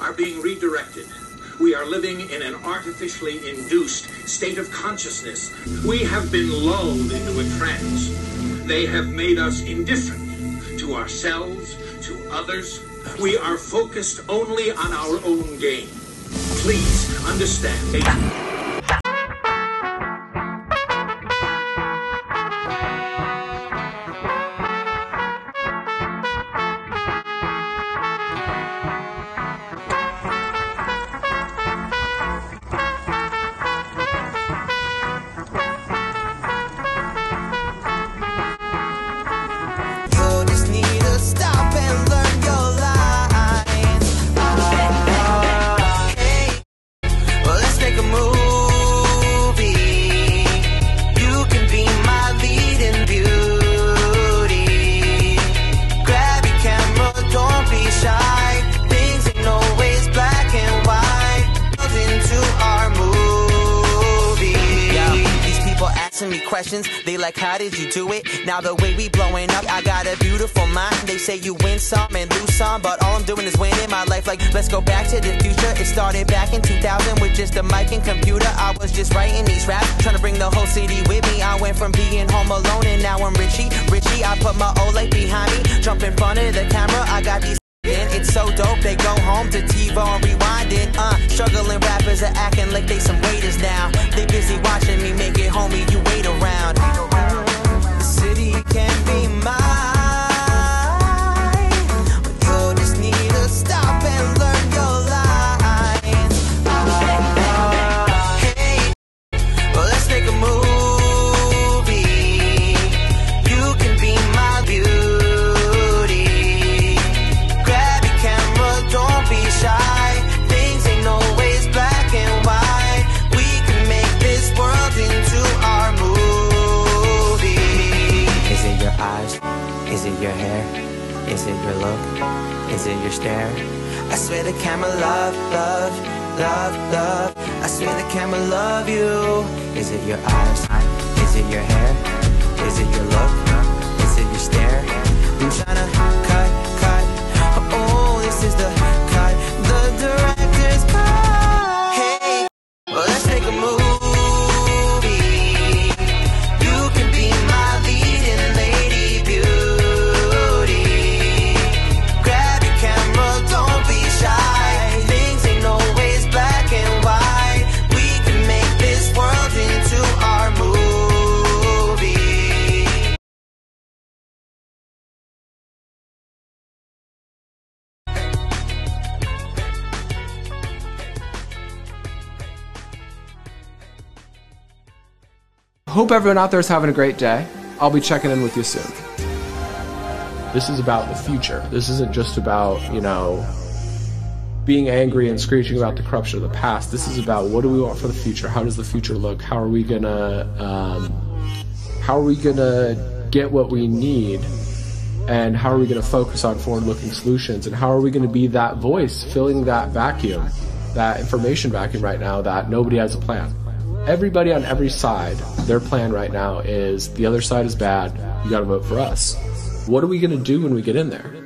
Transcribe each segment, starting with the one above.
are being redirected. We are living in an artificially induced state of consciousness. We have been lulled into a trance. They have made us indifferent to ourselves, to others. We are focused only on our own gain. Please understand. Asking me questions. They like, how did you do it? Now the way we blowing up, I got a beautiful mind. They say you win some and lose some, but all I'm doing is winning my life. Like, let's go back to the future. It started back in 2000 with just a mic and computer. I was just writing these raps, trying to bring the whole city with me. I went from being home alone and now I'm Richie. Richie, I put my old life behind me, jump in front of the camera. I got these. in. It's so dope, they go home to TiVo and rewind struggling rappers are acting like they some waiters now. They busy watching me make it, homie. You wait around. It your hair? Is it your look? Is it your stare? I swear the camera love, love, love, love. I swear the camera love you. Is it your eyes? Is it your hair? Is it your look? Is it your stare? I'm tryna cut, cut. Hope everyone out there is having a great day. I'll be checking in with you soon. This is about the future. This isn't just about, you know, being angry and screeching about the corruption of the past. This is about what do we want for the future? How does the future look? How are we gonna, um, how are we gonna get what we need? And how are we gonna focus on forward-looking solutions? And how are we gonna be that voice filling that vacuum, that information vacuum right now that nobody has a plan? Everybody on every side, their plan right now is the other side is bad. You got to vote for us. What are we to do when we get in there?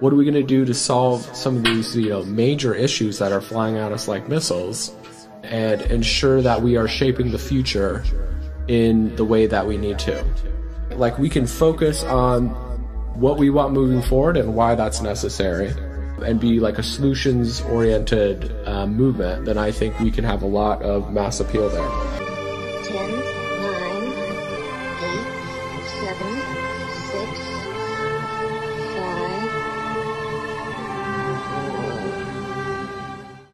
What are we to do to solve some of these, you know, major issues that are flying at us like missiles, and ensure that we are shaping the future in the way that we need to? Like we can focus on what we want moving forward and why that's necessary, and be like a solutions oriented uh, movement, then I think we can have a lot of mass appeal there. 10, 9, 8, 7, 6, 5,